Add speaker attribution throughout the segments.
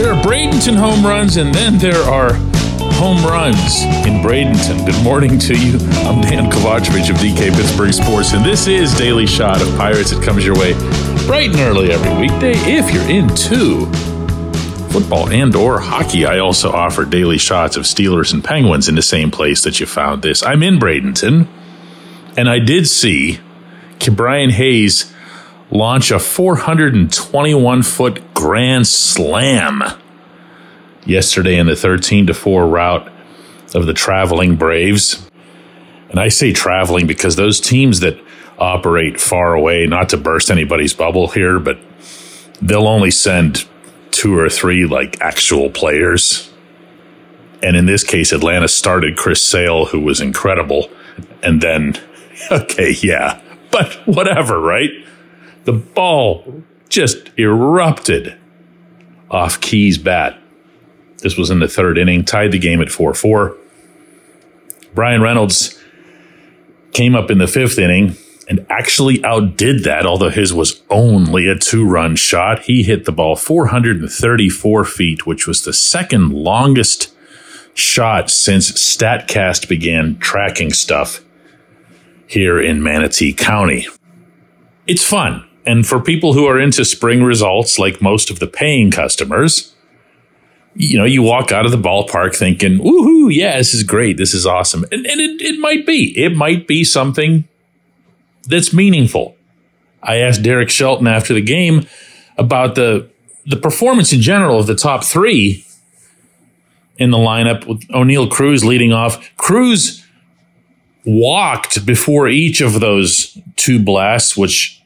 Speaker 1: There are Bradenton home runs, and then there are home runs in Bradenton. Good morning to you. I'm Dejan Kovacevic of DK Pittsburgh Sports, and this is Daily Shot of Pirates. It comes your way bright and early every weekday if you're into football and or hockey. I also offer daily shots of Steelers and Penguins in the same place that you found this. I'm in Bradenton, and I did see Ke'Bryan Hayes launch a 421 foot grand slam yesterday in the 13 to 4 route of the traveling Braves. And I say traveling because those teams that operate far away, not to burst anybody's bubble here, but they'll only send two or three like actual players. And in this case, Atlanta started Chris Sale, who was incredible. And then, okay, yeah, but whatever, right? The ball just erupted off Key's bat. This was in the third inning, tied the game at 4 4. Bryan Reynolds came up in the fifth inning and actually outdid that, although his was only a two run shot. He hit the ball 434 feet, which was the second longest shot since StatCast began tracking stuff here in Manatee County. It's fun. And for people who are into spring results, like most of the paying customers, you know, you walk out of the ballpark thinking, woohoo, yeah, this is great. This is awesome. And, and it, it might be. It might be something that's meaningful. I asked Derek Shelton after the game about the the performance in general of the top three in the lineup with Oneil Cruz leading off. Cruz walked before each of those two blasts, which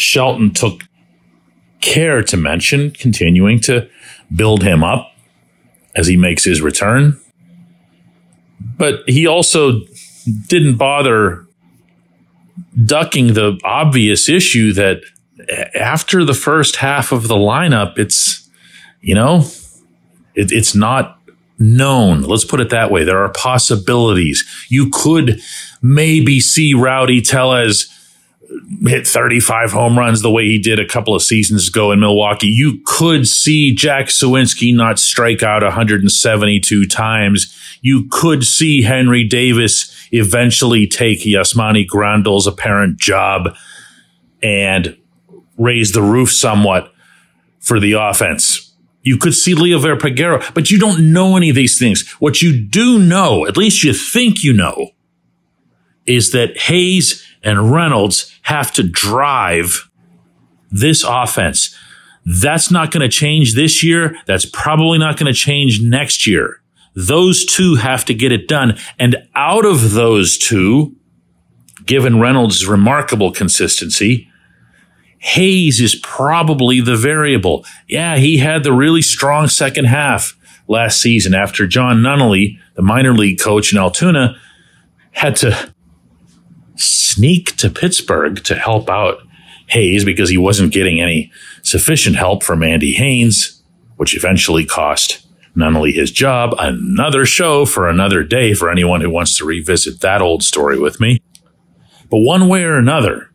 Speaker 1: Shelton took care to mention, continuing to build him up as he makes his return. But he also didn't bother ducking the obvious issue that after the first half of the lineup, it's, you know, it, it's not known. Let's put it that way. There are possibilities. You could maybe see Rowdy Tellez hit 35 home runs the way he did a couple of seasons ago in Milwaukee. You could see Jack Suwinski not strike out 172 times. You could see Henry Davis eventually take Yasmani Grandal's apparent job and raise the roof somewhat for the offense. You could see Leo Verpagero, but you don't know any of these things. What you do know, at least you think you know, is that Hayes and Reynolds have to drive this offense. That's not going to change this year. That's probably not going to change next year. Those two have to get it done. And out of those two, given Reynolds' remarkable consistency, Hayes is probably the variable. Yeah, he had the really strong second half last season after Jon Nunnally, the minor league coach in Altoona, had to sneak to Pittsburgh to help out Hayes because he wasn't getting any sufficient help from Andy Haines, which eventually cost not only his job, another show for another day for anyone who wants to revisit that old story with me. But one way or another,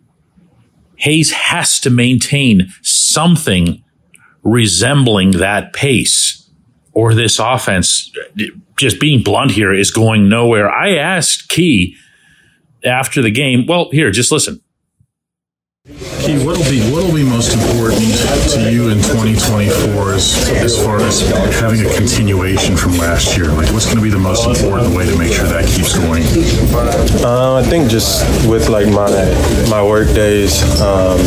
Speaker 1: Hayes has to maintain something resembling that pace, or this offense, just being blunt here, is going nowhere. I asked Key after the game, well, here, just listen.
Speaker 2: Key, what'll be what'll be most important to you in 2024 as, as far as having a continuation from last year? Like, what's going to be the most important way to make sure that keeps going?
Speaker 3: Uh, I think just with like my my work days, um,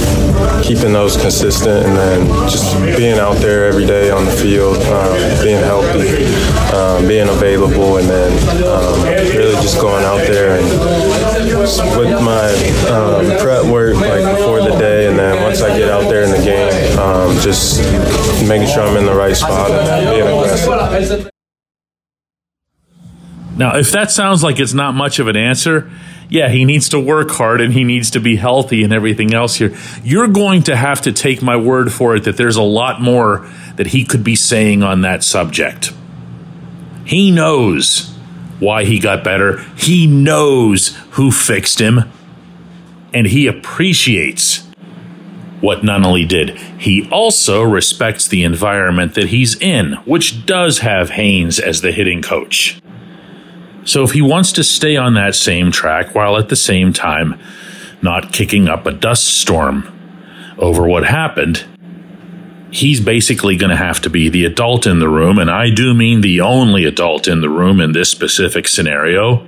Speaker 3: keeping those consistent, and then just being out there every day on the field, um, being healthy, um, being available, and then um, really just going out there and with my um, prep work like before the day, and then once I get out there in the game, um, just making sure I'm in the right spot and.
Speaker 1: Now, if that sounds like it's not much of an answer, yeah, he needs to work hard and he needs to be healthy and everything else here. You're going to have to take my word for it that there's a lot more that he could be saying on that subject. He knows why he got better, he knows who fixed him and he appreciates what Nunnally did. He also respects the environment that he's in, which does have Haines as the hitting coach. So if he wants to stay on that same track while at the same time not kicking up a dust storm over what happened, he's basically going to have to be the adult in the room, and I do mean the only adult in the room in this specific scenario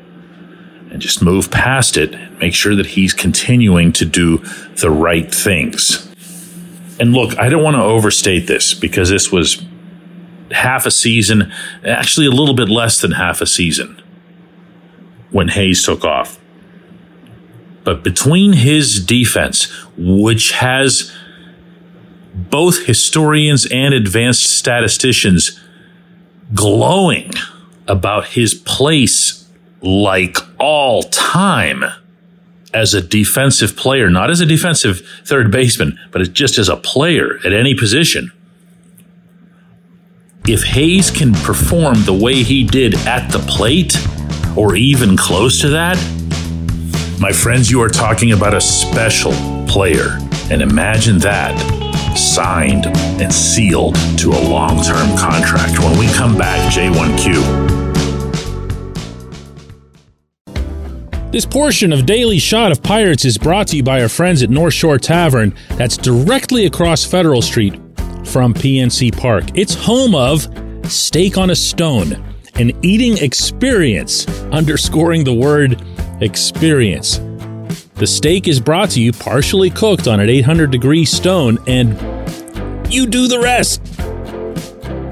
Speaker 1: and just move past it make sure that he's continuing to do the right things. And look, I don't want to overstate this because this was half a season, actually a little bit less than half a season when Hayes took off. But between his defense, which has both historians and advanced statisticians glowing about his place like all time as a defensive player, not as a defensive third baseman, but just as a player at any position. If Hayes can perform the way he did at the plate, or even close to that, my friends, you are talking about a special player. And imagine that signed and sealed to a long term contract. When we come back, J1Q. This portion of Daily Shot of Pirates is brought to you by our friends at North Shore Tavern, that's directly across Federal Street from PNC Park. It's home of Steak on a Stone, an eating experience, underscoring the word experience. The steak is brought to you partially cooked on an 800 degree stone, and you do the rest.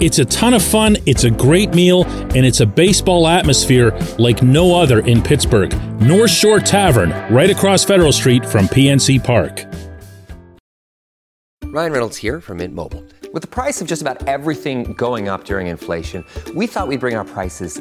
Speaker 1: It's a ton of fun, it's a great meal, and it's a baseball atmosphere like no other in Pittsburgh. North Shore Tavern, right across Federal Street from PNC Park.
Speaker 4: Ryan Reynolds here from Mint Mobile. With the price of just about everything going up during inflation, we thought we'd bring our prices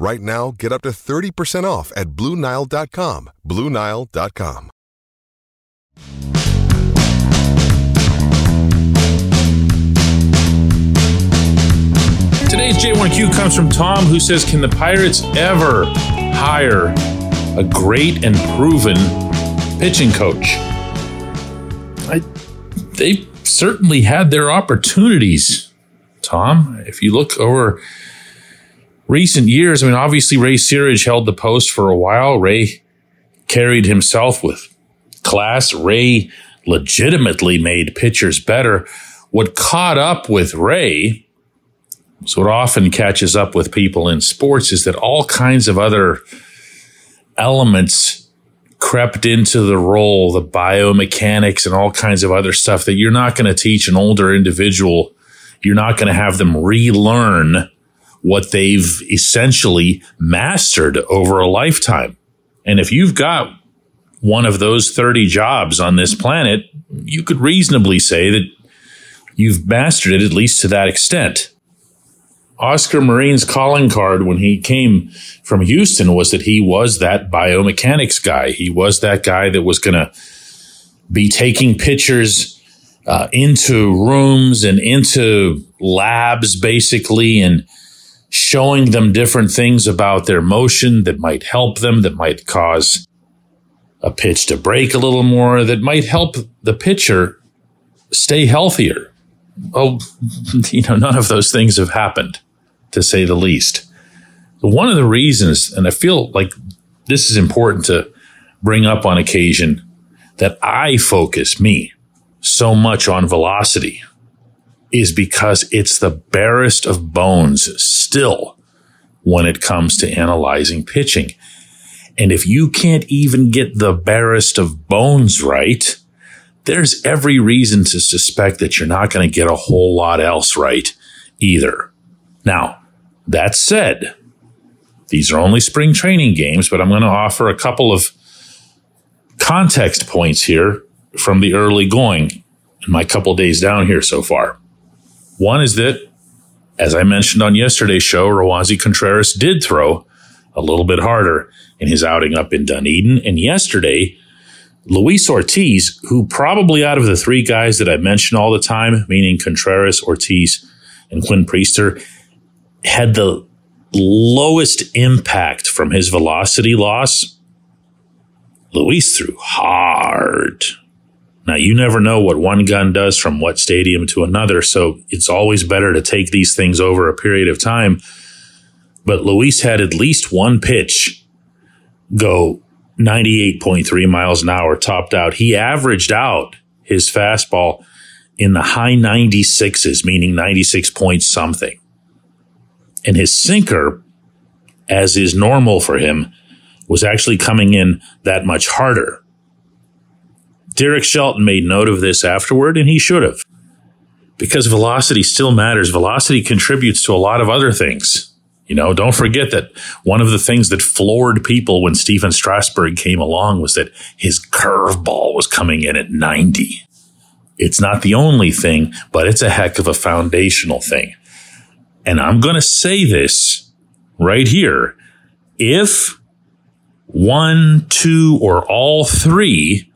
Speaker 5: Right now, get up to 30% off at BlueNile.com. BlueNile.com.
Speaker 1: Today's J1Q comes from Tom, who says, Can the Pirates ever hire a great and proven pitching coach? I, they certainly had their opportunities, Tom. If you look over recent years, I mean, obviously Ray Searage held the post for a while. Ray carried himself with class. Ray legitimately made pitchers better. What caught up with Ray, so what often catches up with people in sports is that all kinds of other elements crept into the role, the biomechanics and all kinds of other stuff that you're not going to teach an older individual. You're not going to have them relearn what they've essentially mastered over a lifetime. And if you've got one of those 30 jobs on this planet, you could reasonably say that you've mastered it at least to that extent. Oscar Marin's calling card when he came from Houston was that he was that biomechanics guy. He was that guy that was going to be taking pictures uh, into rooms and into labs, basically, and showing them different things about their motion that might help them, that might cause a pitch to break a little more, that might help the pitcher stay healthier. Well, oh, you know, none of those things have happened to say the least. One of the reasons, and I feel like this is important to bring up on occasion, that I focus me so much on velocity is because it's the barest of bones still when it comes to analyzing pitching. And if you can't even get the barest of bones right, there's every reason to suspect that you're not going to get a whole lot else right either. Now, that said, these are only spring training games, but I'm going to offer a couple of context points here from the early going in my couple days down here so far. One is that, as I mentioned on yesterday's show, Roansy Contreras did throw a little bit harder in his outing up in Dunedin. And yesterday, Luis Ortiz, who probably out of the three guys that I mention all the time, meaning Contreras, Ortiz, and Quinn Priester, had the lowest impact from his velocity loss. Luis threw hard. Now, you never know what one gun does from what stadium to another, so it's always better to take these things over a period of time. But Luis had at least one pitch go 98.3 miles an hour, topped out. He averaged out his fastball in the high 96s, meaning 96 point something. And his sinker, as is normal for him, was actually coming in that much harder. Derek Shelton made note of this afterward, and he should have. Because velocity still matters. Velocity contributes to a lot of other things. You know, don't forget that one of the things that floored people when Stephen Strasburg came along was that his curveball was coming in at 90. It's not the only thing, but it's a heck of a foundational thing. And I'm going to say this right here. If one, two, or all three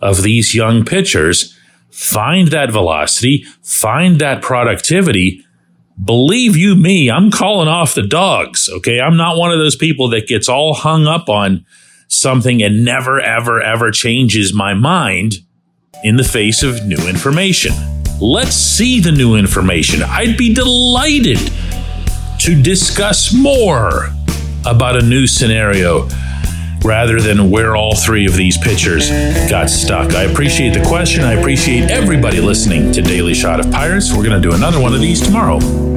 Speaker 1: of these young pitchers find that velocity, find that productivity, believe you me, I'm calling off the dogs. Okay. I'm not one of those people that gets all hung up on something and never, ever, ever changes my mind in the face of new information. Let's see the new information. I'd be delighted to discuss more about a new scenario rather than where all three of these pitchers got stuck. I appreciate the question. I appreciate everybody listening to Daily Shot of Pirates. We're going to do another one of these tomorrow.